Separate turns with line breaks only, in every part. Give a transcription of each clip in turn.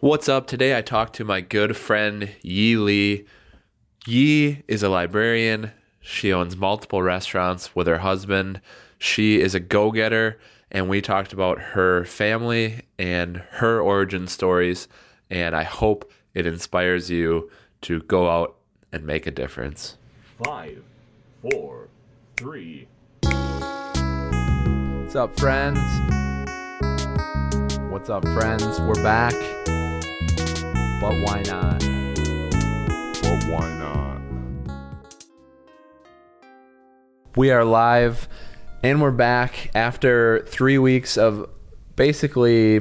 What's up? Today I talked to my good friend Yi Lee. Yi is a librarian. She owns multiple restaurants with her husband. She is a go getter, and we talked about her family and her origin stories. And I hope it inspires you to go out and make a difference.
Five, four, three.
What's up, friends? What's up, friends? We're back. But why not?
But why not?
We are live and we're back after three weeks of basically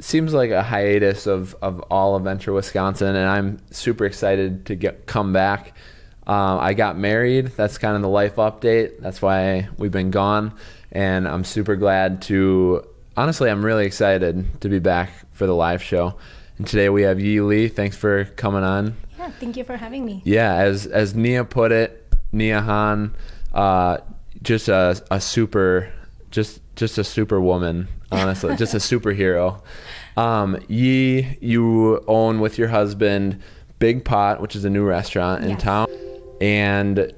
seems like a hiatus of, of all of Venture Wisconsin and I'm super excited to get come back. Um, I got married. That's kind of the life update. That's why we've been gone. And I'm super glad to, honestly, I'm really excited to be back for the live show. And today we have Yi Lee. Thanks for coming on.
Yeah, thank you for having me.
Yeah, as as Nia put it, Nia Han, uh, just a, a super, just just a super woman, honestly, just a superhero. Um, Yi, you own with your husband Big Pot, which is a new restaurant in
Yes.
town, and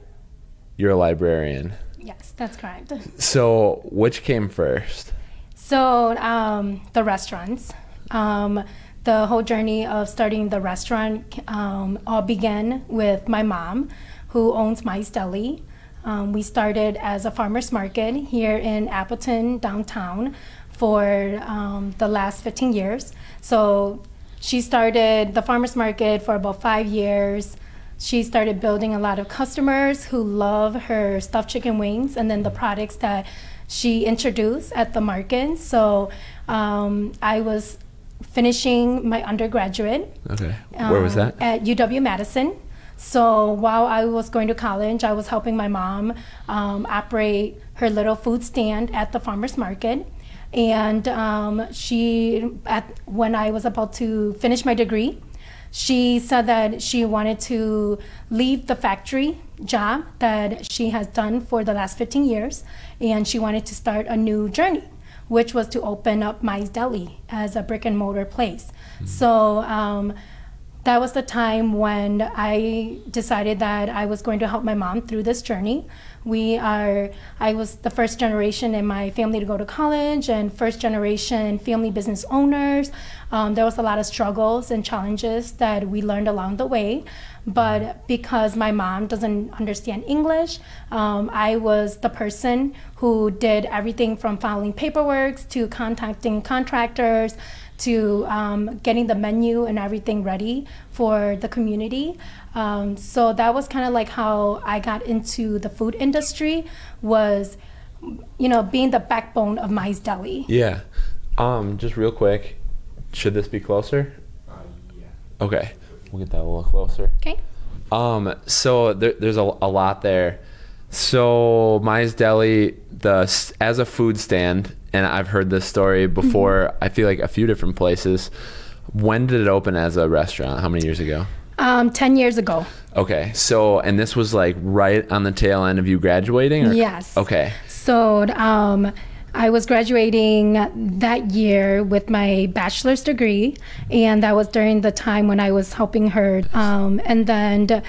you're a librarian.
Yes, that's correct.
So, which came first?
So um, the restaurants, um, the whole journey of starting the restaurant um, all began with my mom, who owns Mice Deli. Um, we started as a farmers market here in Appleton downtown for um, the last 15 years. So she started the farmers market for about five years. She started building a lot of customers who love her stuffed chicken wings and then the products that she introduced at the market. So um, I was finishing my undergraduate
Okay, where was
um,
that?
At UW Madison. So while I was going to college, I was helping my mom um, operate her little food stand at the farmers market. And um, she, at, when I was about to finish my degree, she said that she wanted to leave the factory job that she has done for the last 15 years, and she wanted to start a new journey, which was to open up my Deli as a brick and mortar place. So um, that was the time when I decided that I was going to help my mom through this journey. We are, I was the first generation in my family to go to college and first generation family business owners. Um, there was a lot of struggles and challenges that we learned along the way. But because my mom doesn't understand English, um, I was the person who did everything from filing paperwork to contacting contractors to um, getting the menu and everything ready for the community. Um, so that was kind of like how I got into the food industry was, you know, being the backbone of Mice Deli.
Yeah. Um, just real quick, should this be closer? Yeah. Okay, we'll get that a little closer.
Okay.
Um, so there, there's a, a lot there. So Mize Deli, the as a food stand, and I've heard this story before. I feel like a few different places. When did it open as a restaurant? How many years ago?
Um, 10 years ago.
Okay, so and this was like right on the tail end of you graduating. Or?
Yes.
Okay.
So um, I was graduating that year with my bachelor's degree, and that was during the time when I was helping her. Um, and then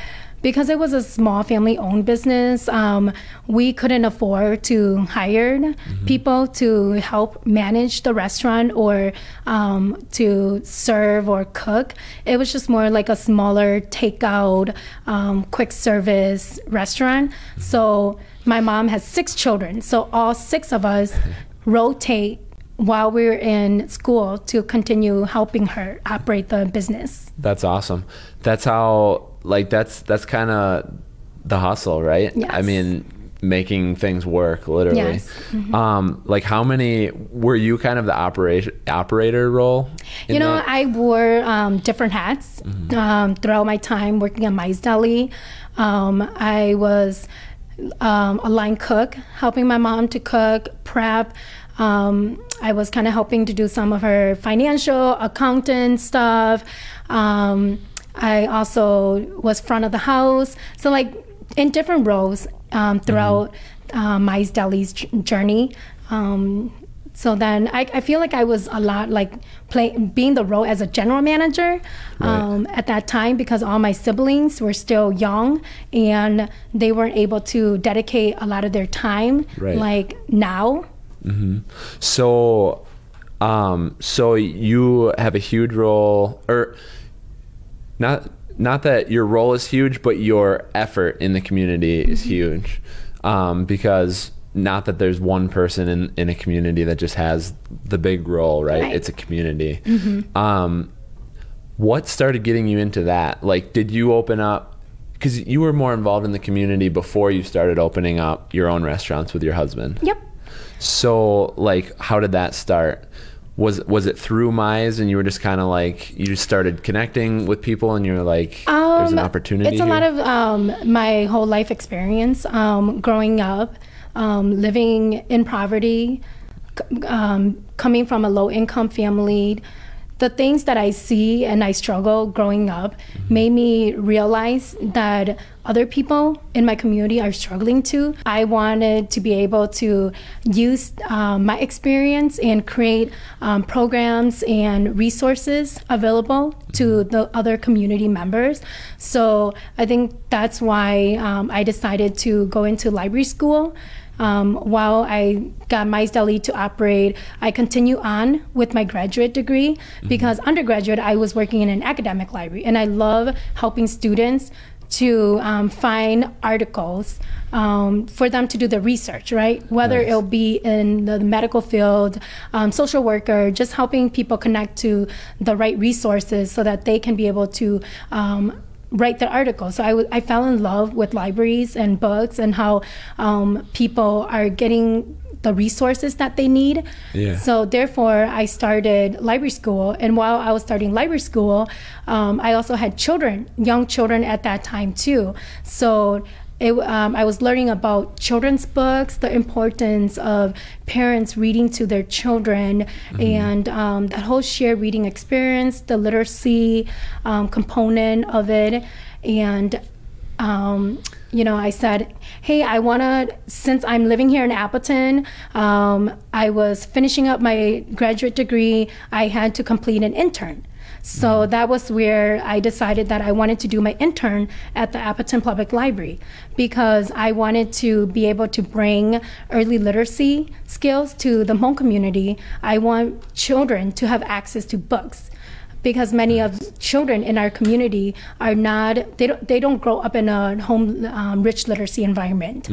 because it was a small family owned business, um, we couldn't afford to hire people to help manage the restaurant or um, to serve or cook. It was just more like a smaller takeout, um, quick service restaurant. So my mom has six children, so all six of us rotate while we were in school to continue helping her operate the business.
That's awesome. That's how like that's that's kind of the hustle, right? I mean, making things work literally.
Yes. Mm-hmm.
Um like how many were you kind of the operation operator role?
You know,
that?
I wore um, different hats um, throughout my time working at Mice Deli. Um, I was um, a line cook, helping my mom to cook, prep. Um, I was kind of helping to do some of her financial, accountant stuff. I also was front of the house. So, like, in different roles um, throughout uh, Mice Deli's journey. Um, So then I, I feel like I was a lot like play, being the role as a general manager um, at that time because all my siblings were still young and they weren't able to dedicate a lot of their time
Right.
like now.
So, um, so you have a huge role, or not not that your role is huge, but your effort in the community is
Mm-hmm.
huge, um, because not that there's one person in, in a community that just has the big role, right?
Right. Mm-hmm.
It's a community. Um, what started getting you into that? Like, did you open up? Because you were more involved in the community before you started opening up your own restaurants with your husband.
Yep.
So, like, how did that start? Was was it through Mize, and you were just kind of like you just started connecting with people, and you're like, "There's an
Um,
opportunity."
It's a
here?
lot of um, my whole life experience um, growing up, um, living in poverty, um, coming from a low income family. The things that I see and I struggle growing up
Mm-hmm.
made me realize that other people in my community are struggling too. I wanted to be able to use um, my experience and create um, programs and resources available to the other community members. So I think that's why um, I decided to go into library school. Um, while I got Mice Deli to operate, I continue on with my graduate degree because undergraduate I was working in an academic library and I love helping students to um, find articles um, for them to do the research, right? Whether
Nice.
it'll be in the medical field, um, social worker, just helping people connect to the right resources so that they can be able to um, write the article. So I w- I fell in love with libraries and books and how um, people are getting the resources that they need.
Yeah.
So therefore, I started library school, and while I was starting library school, um, I also had children, young children at that time too. So. It, um, I was learning about children's books, the importance of parents reading to their children, and um, that whole shared reading experience, the literacy um, component of it, and um, you know, I said, hey, I want to, since I'm living here in Appleton, um, I was finishing up my graduate degree, I had to complete an intern. So that was where I decided that I wanted to do my intern at the Appleton Public Library because I wanted to be able to bring early literacy skills to the Hmong community. I want children to have access to books because many of children in our community are not they don't they don't grow up in a home um, rich literacy environment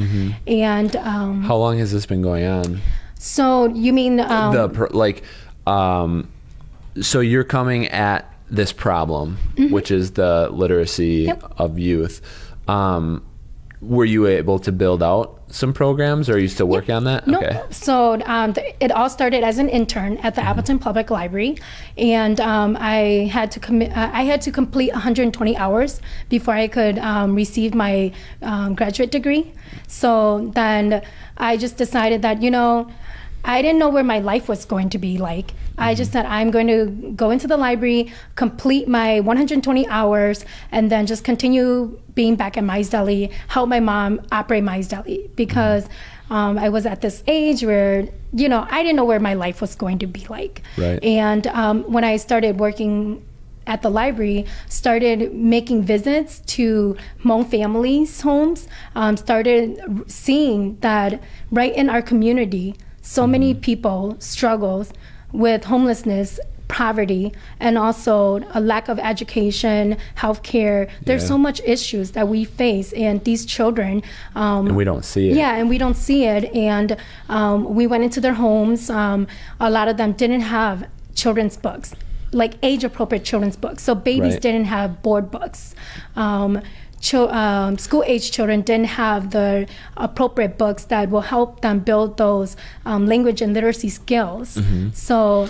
and um,
How long has this been going on?
so you mean um,
the per, like, um, so you're coming at this problem, which is the literacy
Mm-hmm. Yep.
of youth. Were you able to build out some programs, or are you still working on that?
No,
Okay.
so um, th- it all started as an intern at the Appleton Public Library, and um, I had to commit. Uh, I had to complete 120 hours before I could um, receive my um, graduate degree. So then I just decided that you know. I didn't know where my life was going to be like. I just said I'm going to go into the library, complete my 120 hours, and then just continue being back at Mice Deli, help my mom operate Mice Deli because um, I was at this age where you know I didn't know where my life was going to be like.
Right.
And um, when I started working at the library, started making visits to Hmong families' homes, um, started seeing that right in our community, so many people struggles with homelessness, poverty, and also a lack of education, healthcare. There's
Yeah.
so much issues that we face, and these children. Um,
And we don't see it.
yeah, and we don't see it. And um, we went into their homes. Um, a lot of them didn't have children's books, like age appropriate children's books. So babies
Right.
didn't have board books. Chil- um, school age children didn't have the appropriate books that will help them build those um, language and literacy skills.
Mm-hmm.
So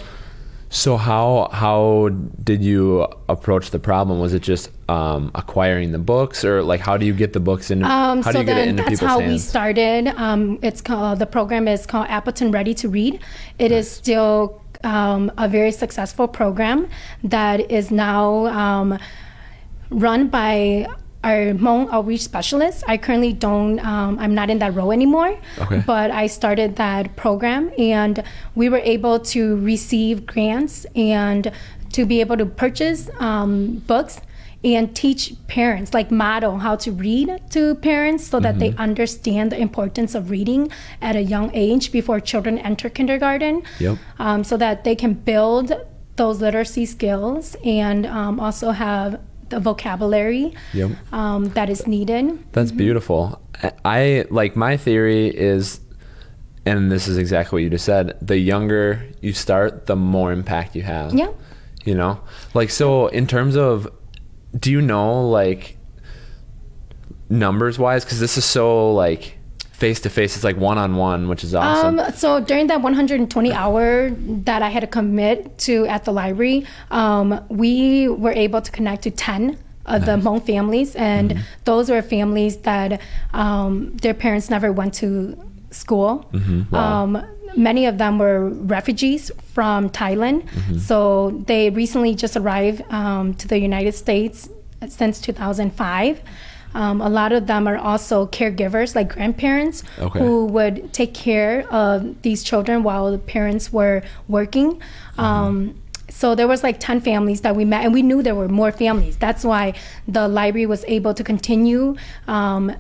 So how how did you approach the problem? Was it just um, acquiring the books, or like how do you get the books in?
Um,
how do
so
you get it into
that's
people's
how we started. Um, it's called the program is called Appleton Ready to Read. It is still um, a very successful program that is now um, run by our Hmong outreach specialist. I currently don't, um, I'm not in that role anymore,
Okay.
but I started that program and we were able to receive grants and to be able to purchase um, books and teach parents, like model how to read to parents so that they understand the importance of reading at a young age before children enter kindergarten.
Yep.
Um, so that they can build those literacy skills and um, also have the vocabulary
Yep.
um, that is needed.
That's beautiful. I- I like my theory is, and this is exactly what you just said. The younger you start, the more impact you have.
Yeah.
You know, like so. In terms of, do you know like numbers wise? Because this is so like face to face. It's like one on one, which is awesome.
Um, so during that 120 hour that I had to commit to at the library, um, we were able to connect to 10 of the Hmong families, and
Mm-hmm.
those were families that um, their parents never went to school.
Mm-hmm. Wow.
Um, many of them were refugees from Thailand,
Mm-hmm.
so they recently just arrived um, to the United States since 2005. Um, a lot of them are also caregivers, like grandparents,
Okay.
who would take care of these children while the parents were working. Um, so there was like 10 families that we met and we knew there were more families that's why the library was able to continue um,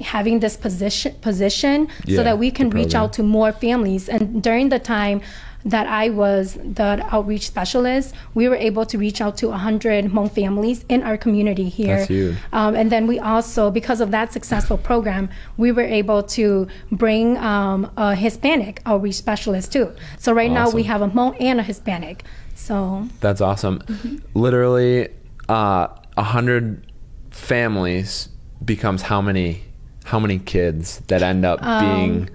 having this position position
Yeah,
so that we can reach out to more families and during the time that I was the outreach specialist, we were able to reach out to 100 Hmong families in our community here.
That's huge.
Um, and then we also, because of that successful program, we were able to bring um, a Hispanic outreach specialist too. So right now we have a Hmong and a Hispanic. So
That's awesome. Literally, uh, hundred families becomes how many? How many kids that end up being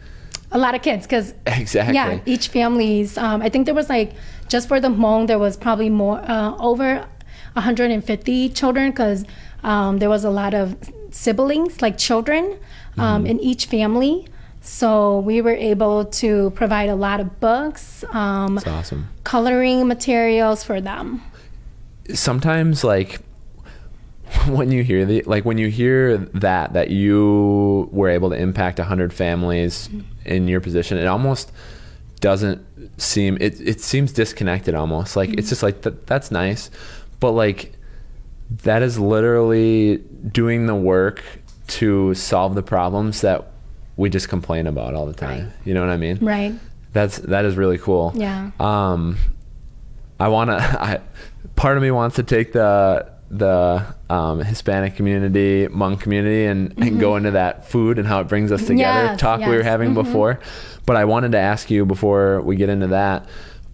a lot of kids because
exactly?
yeah, each family's. Um, I think there was like just for the Hmong there was probably more uh, over 150 children because um, there was a lot of siblings like children um, in each family. So we were able to provide a lot of books, um,
awesome.
coloring materials for them.
sometimes like when you hear the like when you hear that that you were able to impact 100 families in your position it almost doesn't seem it, it seems disconnected almost. Like it's just like that, that's nice. But like that is literally doing the work to solve the problems that we just complain about all the time.
Right.
you know what i mean?
Right.
that's that is really cool.
Yeah.
um i want to i part of me wants to take the the um, hispanic community Hmong community and, and go into that food and how it brings us together
Mm-hmm. Yes,
talk we were
yes,
having
mhm.
before but i wanted to ask you before we get into that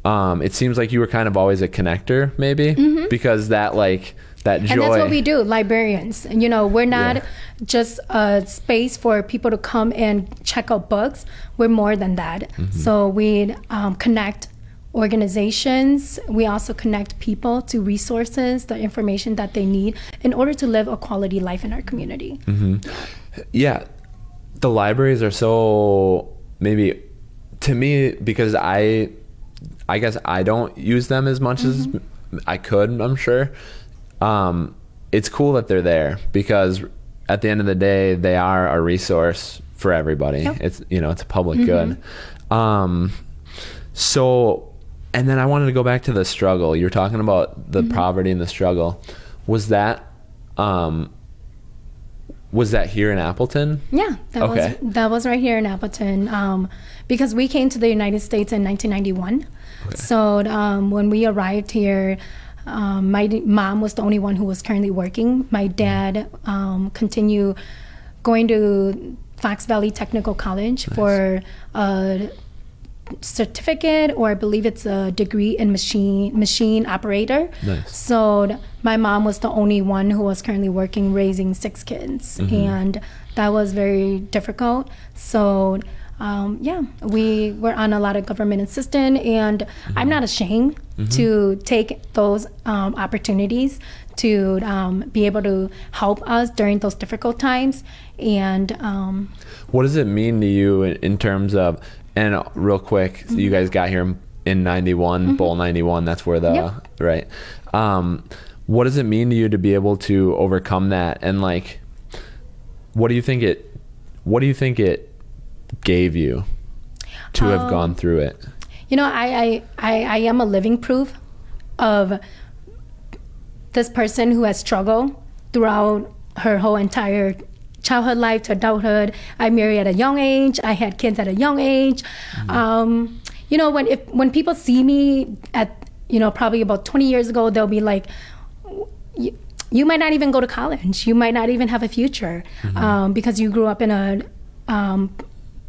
um, it seems like you were kind of always a connector maybe because that like that joy
Mm-hmm. And that's what we do, librarians. You know, we're not
Yeah.
just a space for people to come and check out books. We're more than that.
Mm-hmm.
So we um, connect organizations. We also connect people to resources, the information that they need in order to live a quality life in our community.
Mm-hmm. yeah the libraries are so maybe to me because i i guess i don't use them as much as i could i'm sure um it's cool that they're there because at the end of the day they are a resource for everybody
Yep.
it's you know it's a public good um so and then i wanted to go back to the struggle you were talking about the poverty and the struggle was that um was that here in appleton
Yeah, that
Okay.
was that was right here in Appleton. Um, because we came to the United States in 1991. Okay. So um, when we arrived here, um, my d- mom was the only one who was currently working. My dad um, continued going to Fox Valley Technical College for a certificate, or I believe it's a degree in machine machine operator.
Nice.
So my mom was the only one who was currently working raising six kids, and that was very difficult. So. Um, yeah, we were on a lot of government assistance, and I'm not ashamed to take those um, opportunities to um, be able to help us during those difficult times. And um,
What does it mean to you in, in terms of, and real quick, you guys got here in 91, Bowl 91, that's where the,
Yep.
right. Um, what does it mean to you to be able to overcome that and like what do you think it what do you think it gave you to have
Um,
gone through it
You know, I, I, I, I am a living proof of this person who has struggled throughout her whole entire childhood life to adulthood. I married at a young age. I had kids at a young age. Um, you know, when if when people see me at you know probably about 20 years ago, they'll be like, you, you might not even go to college. You might not even have a future um, because you grew up in a um,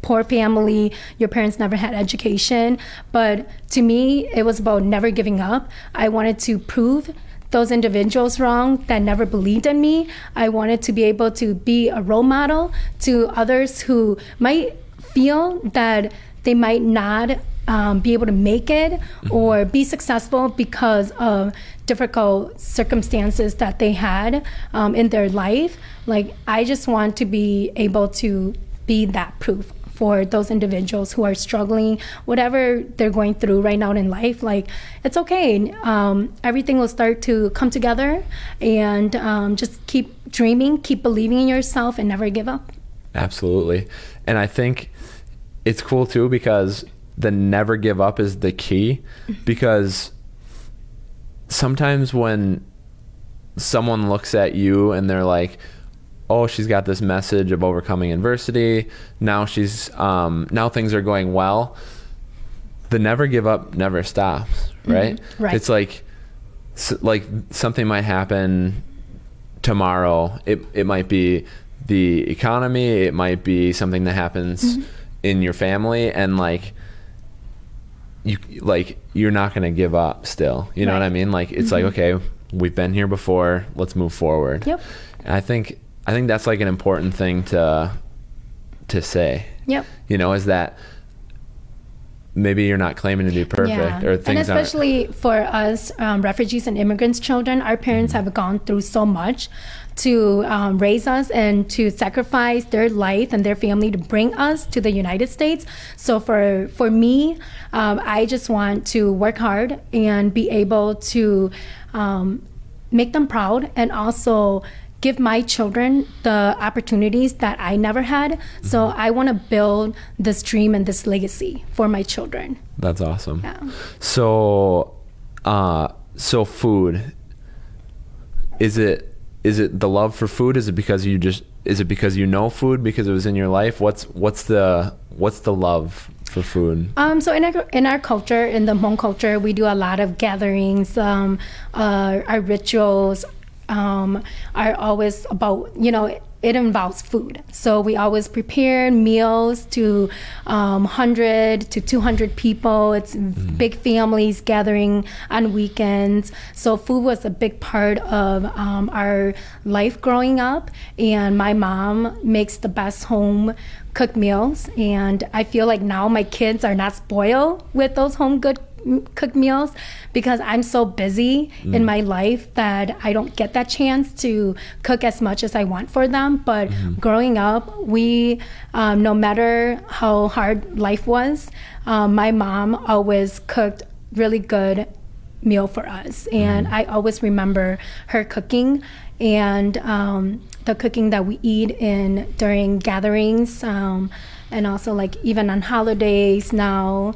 poor family. Your parents never had education. But to me, it was about never giving up. I wanted to prove those individuals wrong that never believed in me. I wanted to be able to be a role model to others who might feel that they might not um, be able to make it or be successful because of difficult circumstances that they had um, in their life. Like, I just want to be able to be that proof for those individuals who are struggling, whatever they're going through right now in life. Like, it's okay. Um, everything will start to come together and um, just keep dreaming, keep believing in yourself, and never give up.
Absolutely. And I think it's cool too because the never give up is the key because sometimes when someone looks at you and they're like, oh, she's got this message of overcoming adversity. Now she's, um, now things are going well. The never give up never stops, mm-hmm. right?
Right.
It's like, like something might happen tomorrow. It it might be the economy. It might be something that happens mm-hmm. in your family, and like you like you're not gonna give up. Still, you know what I mean? Like it's like mm-hmm. okay, we've been here before. Let's move forward.
Yep.
And I think I think that's like an important thing to to say.
Yep.
You know, is that maybe you're not claiming to be perfect or
and
things aren't
especially for us um, refugees and immigrants children our parents
Mm-hmm.
have gone through so much to um, raise us and to sacrifice their life and their family to bring us to the united states so for for me um, i just want to work hard and be able to um, make them proud and also give my children the opportunities that I never had. So
Mm-hmm.
I want to build this dream and this legacy for my children.
That's awesome.
Yeah.
So, uh, so food. Is it is it the love for food? Is it because you just is it because you know food because it was in your life? What's what's the what's the love for food?
Um, so in our, in our culture, in the Hmong culture, we do a lot of gatherings. Um, uh, our rituals um, are always about, you know, it involves food. So we always prepare meals to um, 100 to 200 people. It's big families gathering on weekends. So food was a big part of um, our life growing up. And my mom makes the best home cooked meals. And I feel like now my kids are not spoiled with those home good cooked meals because I'm so busy in my life that I don't get that chance to cook as much as I want for them. But growing up, we, um, no matter how hard life was, um, my mom always cooked really good meal for us. And I always remember her cooking and um, the cooking that we eat in during gatherings um, and also like even on holidays now.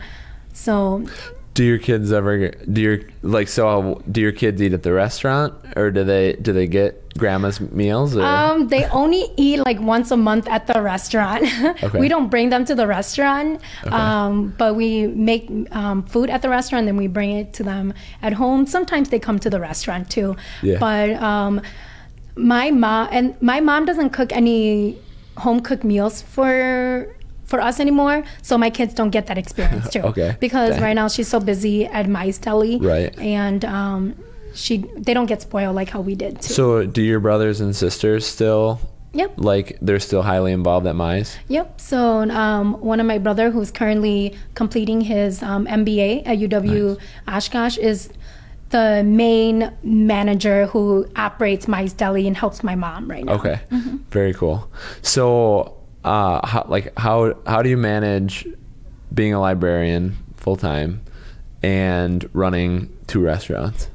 So
Do your kids ever do your like so? Do your kids eat at the restaurant or do they do they get grandma's meals? Or?
Um, they only eat like once a month at the restaurant.
Okay.
we don't bring them to the restaurant, um, but we make um, food at the restaurant, then we bring it to them at home. Sometimes they come to the restaurant too.
Yeah.
But um, my mom and my mom doesn't cook any home cooked meals for for us anymore, so my kids don't get that experience too.
Okay.
Because
Dang.
right now she's so busy at Mice Deli.
Right.
And um, she they don't get spoiled like how we did too.
so do your brothers and sisters still
Yep.
like they're still highly involved at Mize?
Yep. So um, one of my brother, who's currently completing his um, MBA at UW Oshkosh, is the main manager who operates Mice Deli and helps my mom right now.
Okay, very cool. So, uh, how, like how how do you manage being a librarian full time and running two restaurants?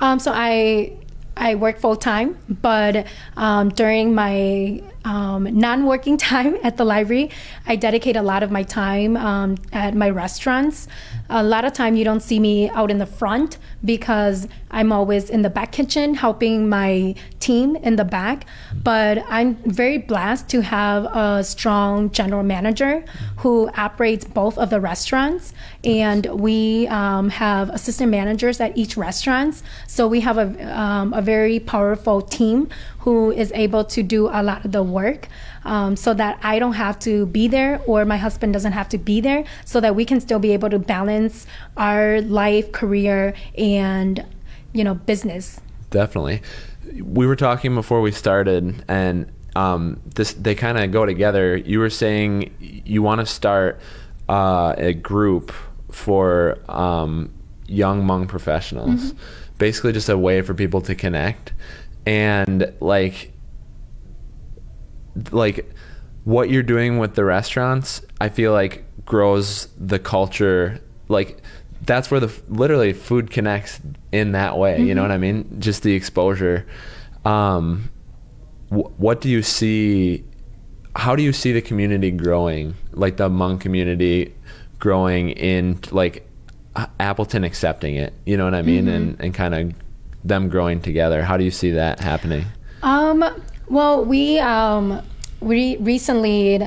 Um, so I I work full time, but um, during my um, non working time at the library, I dedicate a lot of my time um, at my restaurants. A lot of time you don't see me out in the front because I'm always in the back kitchen helping my team in the back. But I'm very blessed to have a strong general manager who operates both of the restaurants, and we um, have assistant managers at each restaurant. So we have a, um, a very powerful team who is able to do a lot of the work um, so that I don't have to be there or my husband doesn't have to be there so that we can still be able to balance our life, career, and, you know, business.
Definitely. We were talking before we started, and um, this they kind of go together. You were saying you want to start uh, a group for um, young Hmong professionals, basically just a way for people to connect, and like like what you're doing with the restaurants i feel like grows the culture like that's where the literally food connects in that way you know what i mean? Just the exposure. Um wh- what do you see how do you see the community growing? Like the Hmong community growing in like appleton accepting it you know what i mean? And and kind of them growing together. How do you see that happening?
Um, well, we um, we recently,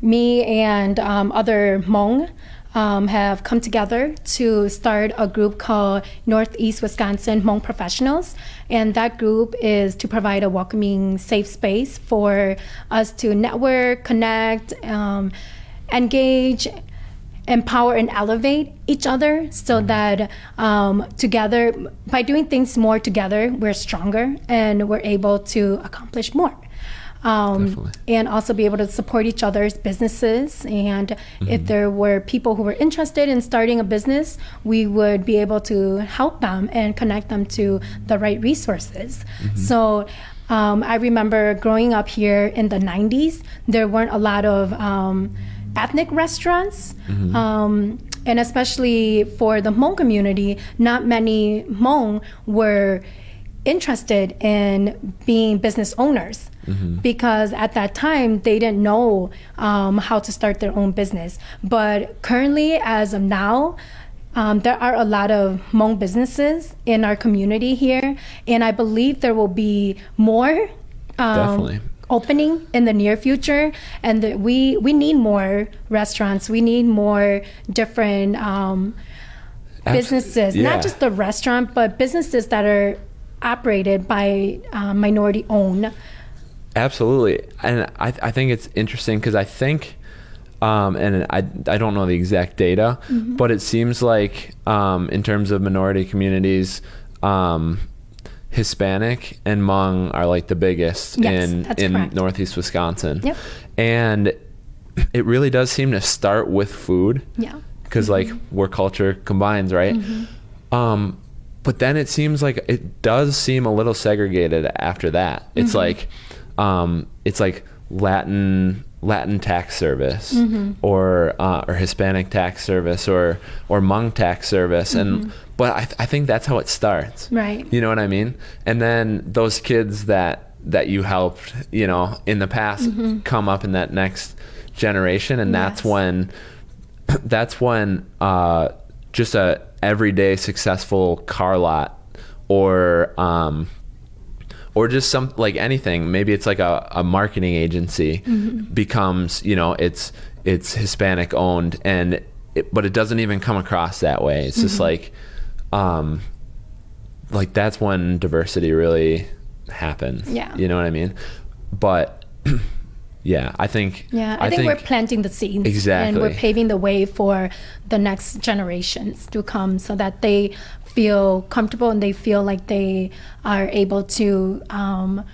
me and um, other Hmong um, have come together to start a group called Northeast Wisconsin Hmong Professionals, and that group is to provide a welcoming, safe space for us to network, connect, um, engage empower and elevate each other so that um, together by doing things more together we're stronger and we're able to accomplish more. Um, and also be able to support each other's businesses. And if there were people who were interested in starting a business we would be able to help them and connect them to the right resources. So um, i remember growing up here in the 90s there weren't a lot of um, ethnic restaurants. Um, and especially for the Hmong community, not many Hmong were interested in being business owners because at that time they didn't know um, how to start their own business. But currently, as of now, um, there are a lot of Hmong businesses in our community here, and I believe there will be more. Um,
Definitely.
Opening in the near future and that we we need more restaurants we need more different um, businesses
yeah.
not just the restaurant but businesses that are operated by uh, minority owned
Absolutely, and I I think it's interesting because I think, um, and I I don't know the exact data,
Mm-hmm.
but it seems like um, in terms of minority communities, um, Hispanic and Hmong are like the biggest
Yes,
in in
correct.
Northeast Wisconsin.
Yep.
and it really does seem to start with food
yeah
because like where culture combines, right? Um, but then it seems like it does seem a little segregated after that. It's like, um, it's like Latin Latin tax service or uh, or Hispanic tax service or or Hmong tax service, and but I, th- I think that's how it starts.
Right.
You know what I mean? And then those kids that that you helped, you know, in the past come up in that next generation, and that's when that's when uh, just a everyday successful car lot or um, or just some like anything maybe it's like a, a marketing agency becomes you know it's it's hispanic owned and it, but it doesn't even come across that way it's just like um like that's when diversity really happens
Yeah.
you know what i mean but yeah i think
yeah i, think, we're planting the seeds Exactly. and we're paving the way for the next generations to come so that they feel comfortable and they feel like they are able to um,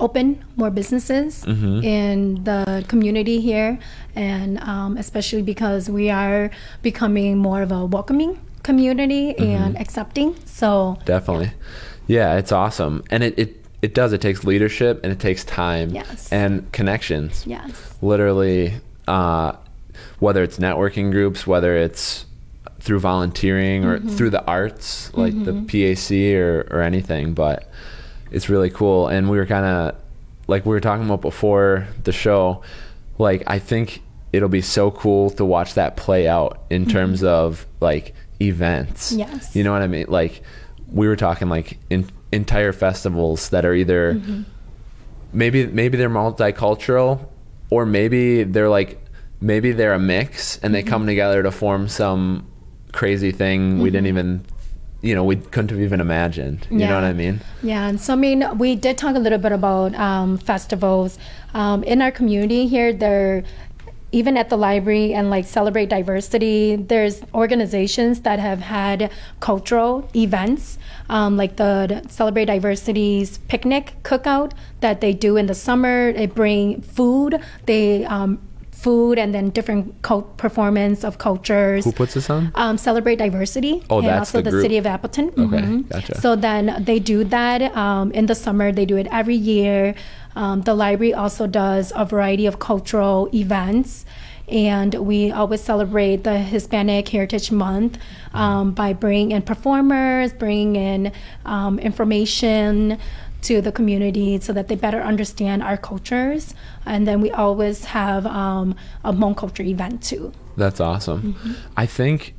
open more businesses
Mm-hmm.
in the community here and um, especially because we are becoming more of a welcoming community
Mm-hmm.
and accepting so
definitely yeah it's awesome and it, it it does it takes leadership and it takes time
Yes.
and connections
yes
literally uh, whether it's networking groups whether it's through volunteering or through the arts, like the PAC or or anything. But it's really cool, and we were kind of like we were talking about before the show. Like I think it'll be so cool to watch that play out in terms of like events.
Yes.
You know what I mean? Like we were talking like in, entire festivals that are either maybe maybe they're multicultural or maybe they're like maybe they're a mix and they come together to form some crazy thing we didn't even you know we couldn't have even imagined. You know what I mean?
Yeah, and so I mean, we did talk a little bit about um, festivals um, in our community here. There, even at the library and like celebrate diversity, there's organizations that have had cultural events, um, like the Celebrate Diversity's picnic cookout that they do in the summer. They bring food. They um, food and then different cult performance of cultures.
Who puts this on?
Um, celebrate diversity
Oh,
and also
the
the, city of Appleton.
Okay,
Mhm.
gotcha.
So then they do that um, in the summer. They do it every year. Um, the library also does a variety of cultural events. And we always celebrate the Hispanic Heritage Month um, by bringing in performers, bringing in um, information to the community so that they better understand our cultures. And then we always have um, a Hmong culture event too.
That's awesome.
Mm-hmm.
I think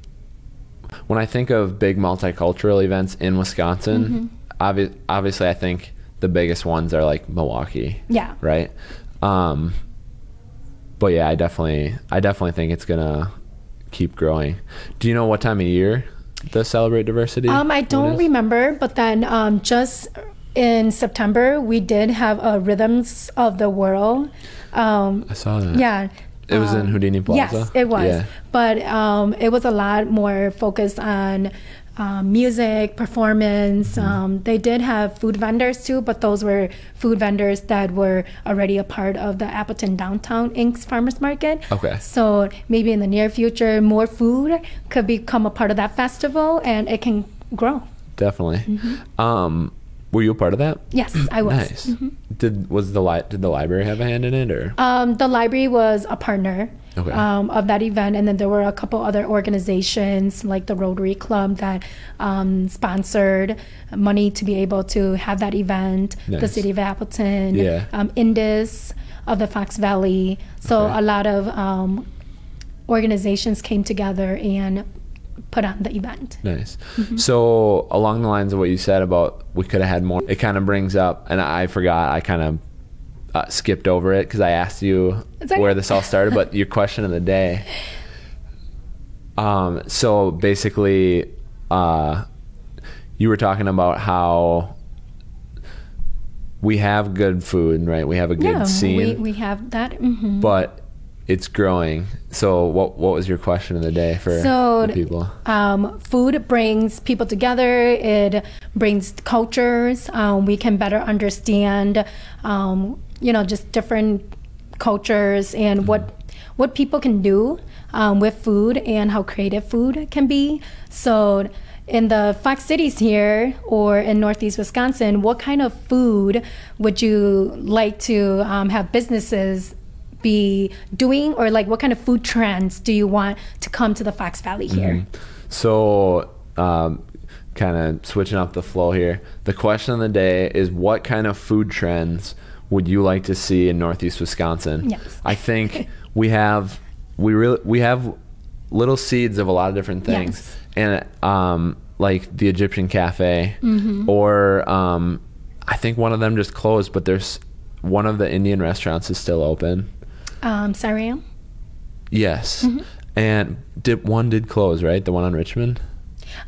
when I think of big multicultural events in Wisconsin,
Mm-hmm.
obvi- obviously I think the biggest ones are like Milwaukee.
Yeah.
Right. Um, but yeah, I definitely, I definitely think it's gonna keep growing. Do you know what time of year the Celebrate Diversity?
Um, I don't remember, but then um, just in September we did have a Rhythms of the World. Um,
I saw that.
yeah.
It was in
um,
Houdini Plaza?
Yes, it was.
Yeah.
But um, it was a lot more focused on um, music, performance.
Mm-hmm.
Um, they did have food vendors too, but those were food vendors that were already a part of the Appleton Downtown Inc.'s Farmers Market.
Okay.
So maybe in the near future, more food could become a part of that festival and it can grow.
Definitely.
Mm-hmm.
Um, were you a part of that?
Yes, I was. Mm-hmm.
Nice. Did was the li- did the library have a hand in it or?
Um, the library was a partner
Okay.
um, of that event, and then there were a couple other organizations like the Rotary Club that um, sponsored money to be able to have that event.
Nice.
The City of Appleton,
Yeah.
um, Indus of the Fox Valley. So
Okay.
a lot of um, organizations came together and put on the event.
Nice.
Mm-hmm.
So along the lines of what you said about we could have had more, it kind of brings up, and I forgot. I kind of uh, skipped over it because I asked you
okay.
where this all started. but your question of the day. Um. So basically, uh, you were talking about how we have good food, right? We have a good
yeah,
scene,
we, we have that. hmm
but it's growing. So what what was your question of the day for
So,
the people?
Um, food brings people together. It brings cultures. Um, we can better understand, um, you know, just different cultures and what what people can do um, with food and how creative food can be. So. In the Fox cities here or in Northeast Wisconsin, what kind of food would you like to um, have businesses be doing or like what kind of food trends do you want to come to the Fox Valley here?
So, um, kind of switching up the flow here. The question of the day is what kind of food trends would you like to see in Northeast Wisconsin?
Yes.
I think we have we really we have little seeds of a lot of different things.
Yes.
And um like the Egyptian cafe
Mm-hmm.
or um I think one of them just closed, but there's one of the Indian restaurants is still open.
Um, Siram?
Yes.
Mm-hmm.
And did one did close, right? The one on Richmond?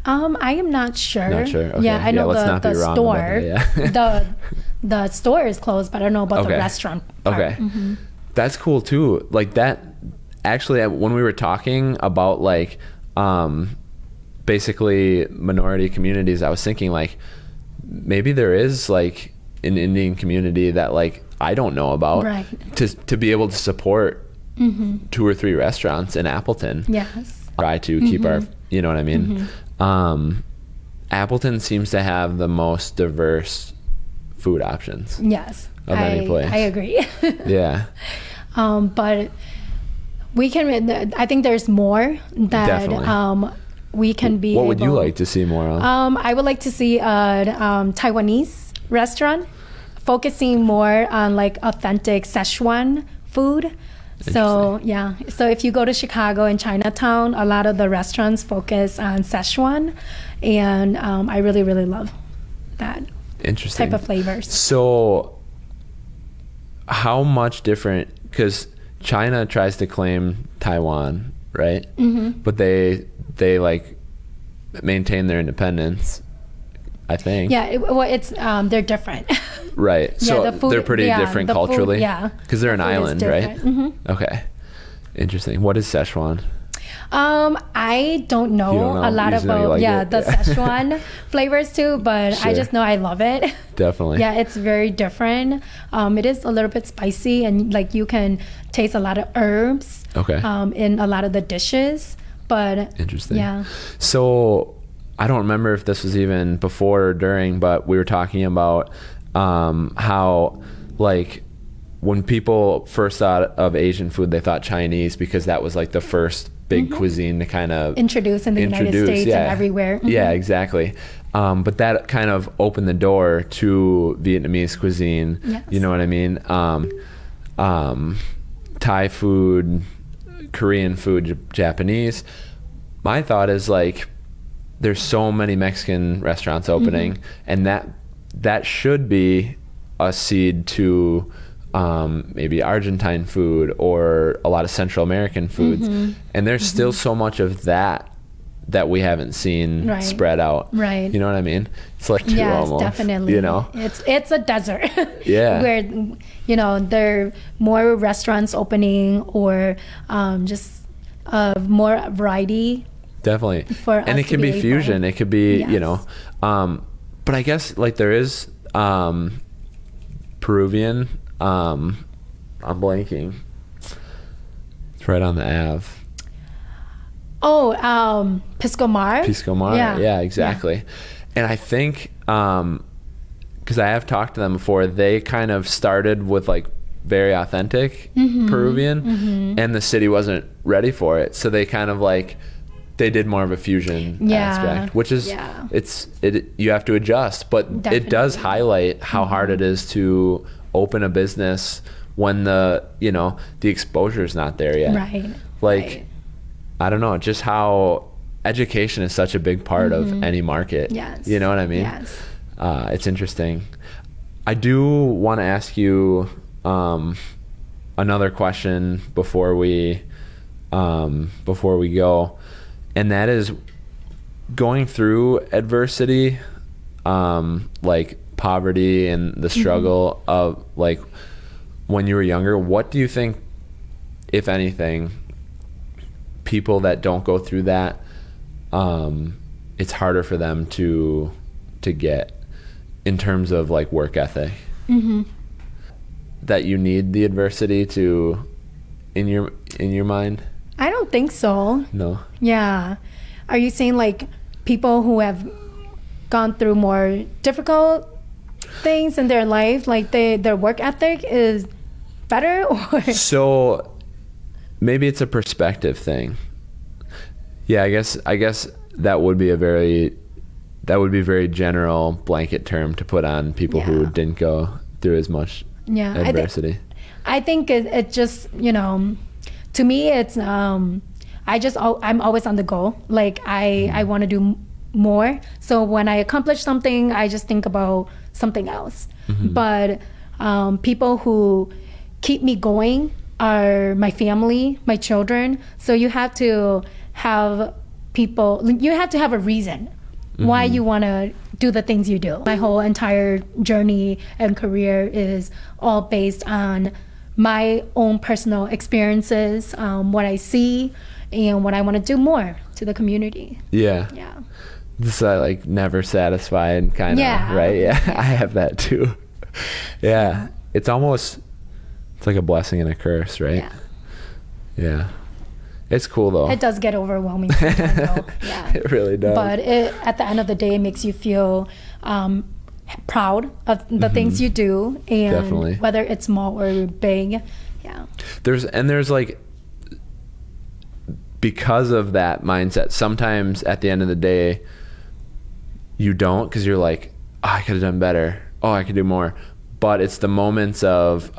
Um, I am not sure.
Not sure. Okay.
Yeah, I know
let's
the, the store.
yeah.
the the store is closed, but I don't know about the restaurant. part.
Okay. That's cool too. Like that actually when we were talking about like um basically minority communities, I was thinking like maybe there is like an Indian community that like I don't know about
Right.
to to be able to support two or three restaurants in Appleton.
Yes.
Try to keep our you know what I mean? Um Appleton seems to have the most diverse food options.
Yes.
Of
I,
any place.
I agree.
Yeah.
um, but we can. I think there's more that
Definitely.
um, we can be.
What would you like to see more of?
Um, I would like to see a um, Taiwanese restaurant focusing more on like authentic Szechuan food. So yeah, so if you go to Chicago and Chinatown, a lot of the restaurants focus on Szechuan, and um, I really really love that
Interesting.
type of flavors.
So, how much different? Because China tries to claim Taiwan, right? Mm-hmm. But they they like maintain their independence. I think.
Yeah, it, well, it's um, they're different.
Right.
Yeah,
So
the food-
they're pretty
yeah,
different
the food-
culturally.
yeah.
Because they're
The
an
food is
island, right?
Mhm.
Okay. Interesting. What is Szechuan?
Um, I don't know,
don't know.
a lot
You just know you
about
like
yeah
it.
the
Yeah.
Szechuan flavors too, but I just know I love it.
Definitely.
Yeah, it's very different. Um, it is a little bit spicy, and like you can taste a lot of herbs.
Okay.
Um, in a lot of the dishes, but
Interesting.
Yeah.
So I don't remember if this was even before or during, but we were talking about um, how like when people first thought of Asian food, they thought Chinese because that was like the first big cuisine to kind of
Introduce in the United
introduce,
States and everywhere. Mhm.
Yeah, exactly. Um, but that kind of opened the door to Vietnamese cuisine.
Yes.
You know what I mean? Um, um, Thai food, Korean food, Japanese. My thought is like, there's so many Mexican restaurants opening,
Mm-hmm.
and that that should be a seed to um, maybe Argentine food or a lot of Central American foods.
Mm-hmm.
And there's still so much of that that we haven't seen
Right.
spread out.
Right.
You know what I mean? It's like two
Yes,
almost.
definitely.
You know?
it's it's a desert.
Yeah.
where you know there are more restaurants opening or um, just uh, more variety.
Definitely.
For
and it can
be
be fusion. It could be, you know. Um, but I guess like there is um, Peruvian. Um, I'm blanking. It's right on the Ave.
Oh, um, Pisco Mar.
Pisco Mar.
Yeah.
Yeah, exactly. And I think because I have talked to them before, they kind of started with like very authentic
Mm-hmm.
Peruvian, and the city wasn't ready for it, so they kind of like they did more of a fusion
Yeah.
aspect, which is
Yeah.
it's it you have to adjust, but it does highlight how hard it is to open a business when the you know the exposure is not there yet.
Right.
Like
right.
I don't know, just how education is such a big part of any market.
Mm-hmm. Yes.
You know what I mean?
Yes.
Uh, it's interesting. I do want to ask you um, another question before we um, before we go, and that is going through adversity, um, like poverty and the
Mm-hmm.
struggle of like when you were younger. What do you think, if anything, people that don't go through that, um, it's harder for them to to get in terms of like work ethic.
Mm-hmm.
That you need the adversity to in your in your mind.
I don't think so.
No.
Yeah. Are you saying like people who have gone through more difficult things in their life, like they their work ethic is better or
So maybe it's a perspective thing. Yeah, I guess I guess that would be a very that would be a very general blanket term to put on people who didn't go through as much
Yeah, I thi-
adversity.
I think it, it just you know, to me it's um, I just I'm always on the go. Like I I want to do more. So when I accomplish something, I just think about something else. But um, people who keep me going are my family, my children. So you have to have people. You have to have a reason why you want to do the things you do. My whole entire journey and career is all based on my own personal experiences, um, what I see, and what I want to do more to the community.
yeah.
Yeah.
This uh, like never satisfied kind of
Yeah.
right. Yeah, I have that too. yeah, it's almost it's like a blessing and a curse, right?
Yeah.
Yeah, it's cool though.
It does get overwhelming though. Yeah.
it really does.
But it, at the end of the day, it makes you feel um, proud of the mm-hmm. things you do, and
Definitely.
whether it's small or big. Yeah.
there's and there's like because of that mindset, sometimes at the end of the day, you don't because you're like, oh, I could have done better. Oh, I could do more. But it's the moments of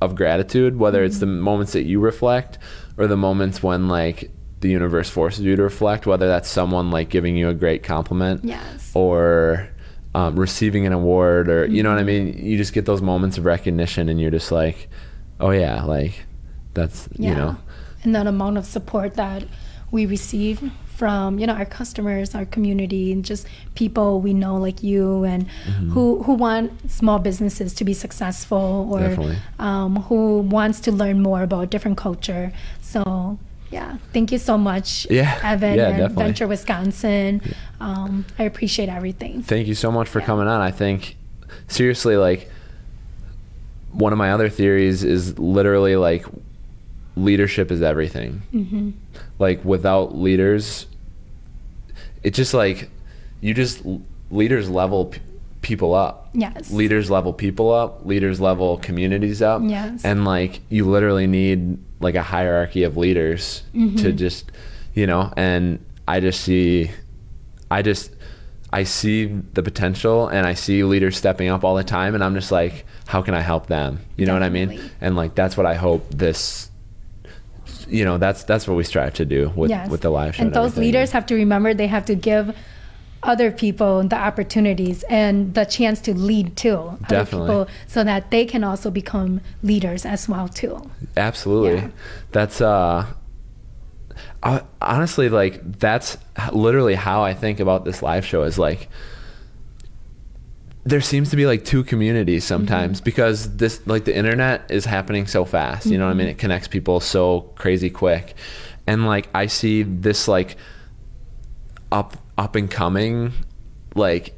of gratitude, whether it's the mm-hmm. moments that you reflect or the moments when like the universe forces you to reflect, whether that's someone like giving you a great compliment
Yes.
or um, receiving an award or you know what I mean. You just get those moments of recognition, and you're just like, oh yeah, like that's you know,
and that amount of support that we receive from you know our customers our community and just people we know like you and
Mm-hmm.
who who want small businesses to be successful or um, who wants to learn more about different culture. So yeah thank you so much
Yeah,
evan
yeah,
and
definitely.
venture wisconsin um, i appreciate everything
thank you so much for coming on. I think seriously, like one of my other theories is literally like leadership is everything.
Mm-hmm.
Like without leaders, it just like you just leaders level people up.
yes
Leaders level people up. Leaders level communities up.
Yes.
And like you literally need like a hierarchy of leaders
Mm-hmm.
to just, you know, and I just see, I just, I see the potential and I see leaders stepping up all the time and I'm just like, how can I help them? You know what I mean? And like that's what I hope this you know, that's that's what we strive to do with
yes.
with the live show.
And those
everything.
leaders have to remember they have to give other people the opportunities and the chance to lead too. Other people so that they can also become leaders as well too.
Absolutely.
Yeah.
That's uh I, honestly like that's literally how I think about this live show is like there seems to be like two communities sometimes
Mm-hmm.
because this like the internet is happening so fast you know what i mean
Mm-hmm.
it connects people so crazy quick and like i see this like up up and coming like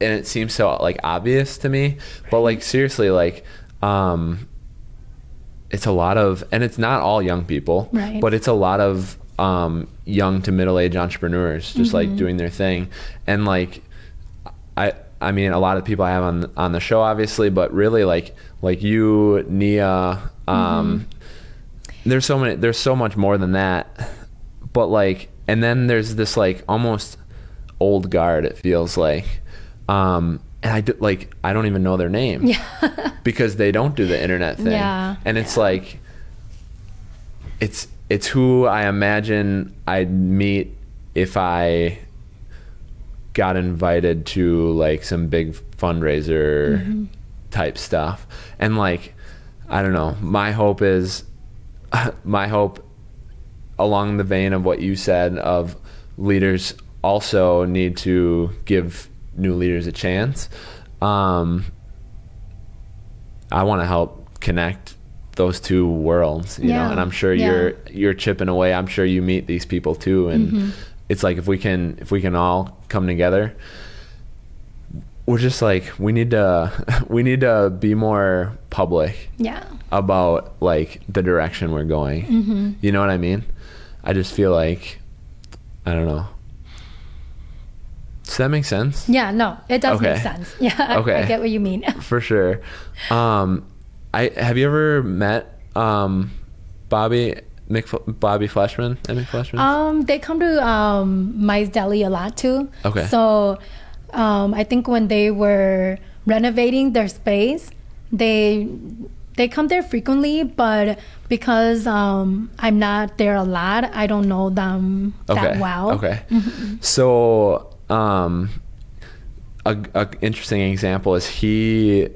and it seems so like obvious to me but like seriously like um it's a lot of and it's not all young people
Right.
but it's a lot of um young to middle-aged entrepreneurs just like
Mm-hmm.
doing their thing and like i i mean a lot of people i have on on the show obviously but really like like you nia um there's so many there's so much more than that but like and then there's this like almost old guard it feels like. Um and i do, like i don't even know their name.
Yeah.
because they don't do the internet thing.
Yeah,
and it's like it's it's who i imagine i'd meet if i got invited to like some big fundraiser
Mm-hmm.
type stuff. And like i don't know. My hope is my hope along the vein of what you said of leaders also need to give new leaders a chance um, i want to help connect those two worlds you know and i'm sure
yeah.
you're you're chipping away i'm sure you meet these people too and
Mm-hmm.
it's like if we can if we can all come together we're just like we need to we need to be more public
Yeah.
about like the direction we're going.
Mm-hmm.
You know what I mean? I just feel like I don't know. Does that make sense?
Yeah, no, it does make sense. Yeah, I-
Okay.
I get what you mean.
For sure. Um, I have you ever met um, Bobby Mick Bobby Fleshman and Fleshman?
Um, they come to um Mice Deli a lot too.
Okay.
So, um, I think when they were renovating their space, they they come there frequently, but because um I'm not there a lot, I don't know them that well.
Okay. So, um, a, a interesting example is he,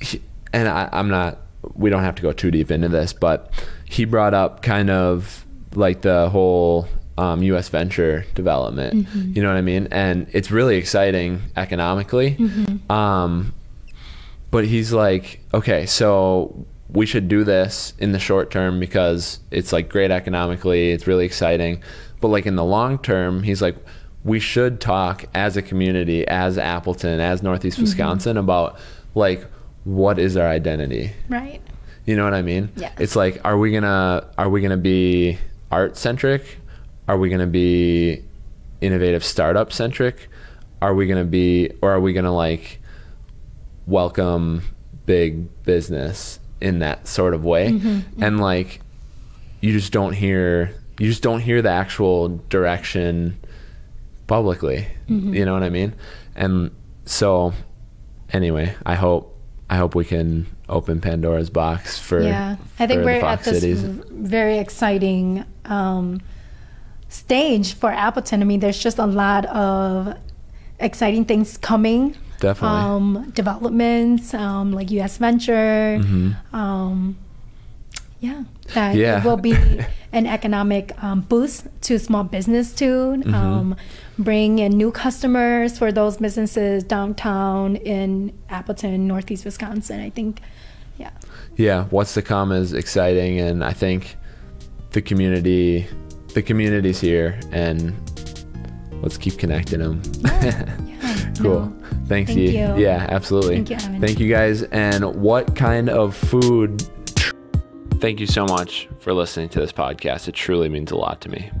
he and I, I'm not. We don't have to go too deep into this, but he brought up kind of like the whole um, U.S. venture development.
Mm-hmm.
You know what I mean? And it's really exciting economically.
Mm-hmm.
Um, but he's like, okay, so we should do this in the short term because it's like great economically, it's really exciting. But like in the long term, he's like, we should talk as a community, as Appleton, as Northeast mm-hmm. Wisconsin about like what is our identity?
Right.
You know what I mean?
Yes.
It's like, are we gonna are we gonna be art centric? Are we gonna be innovative startup centric? Are we gonna be or are we gonna like welcome big business in that sort of way? Mm-hmm. And like you just don't hear you just don't hear the actual direction publicly.
Mm-hmm.
You know what I mean? And so anyway, I hope I hope we can open Pandora's box for
yeah i think we're at this
cities.
very exciting um, stage for appleton i mean there's just a lot of exciting things coming
Definitely.
um, developments um, like us venture um, yeah that.
Yeah.
it will be an economic um, boost to small business too
Mm-hmm.
um, bring in new customers for those businesses downtown in appleton northeast wisconsin i think yeah
yeah, what's to come is exciting, and I think the community, the community's here, and let's keep connecting them.
Yeah,
cool.
no.
Thanks,
Thank
Yi.
you.
Yeah, absolutely.
Thank you, Evan.
Thank you guys. And what kind of food? Thank you so much for listening to this podcast. It truly means a lot to me.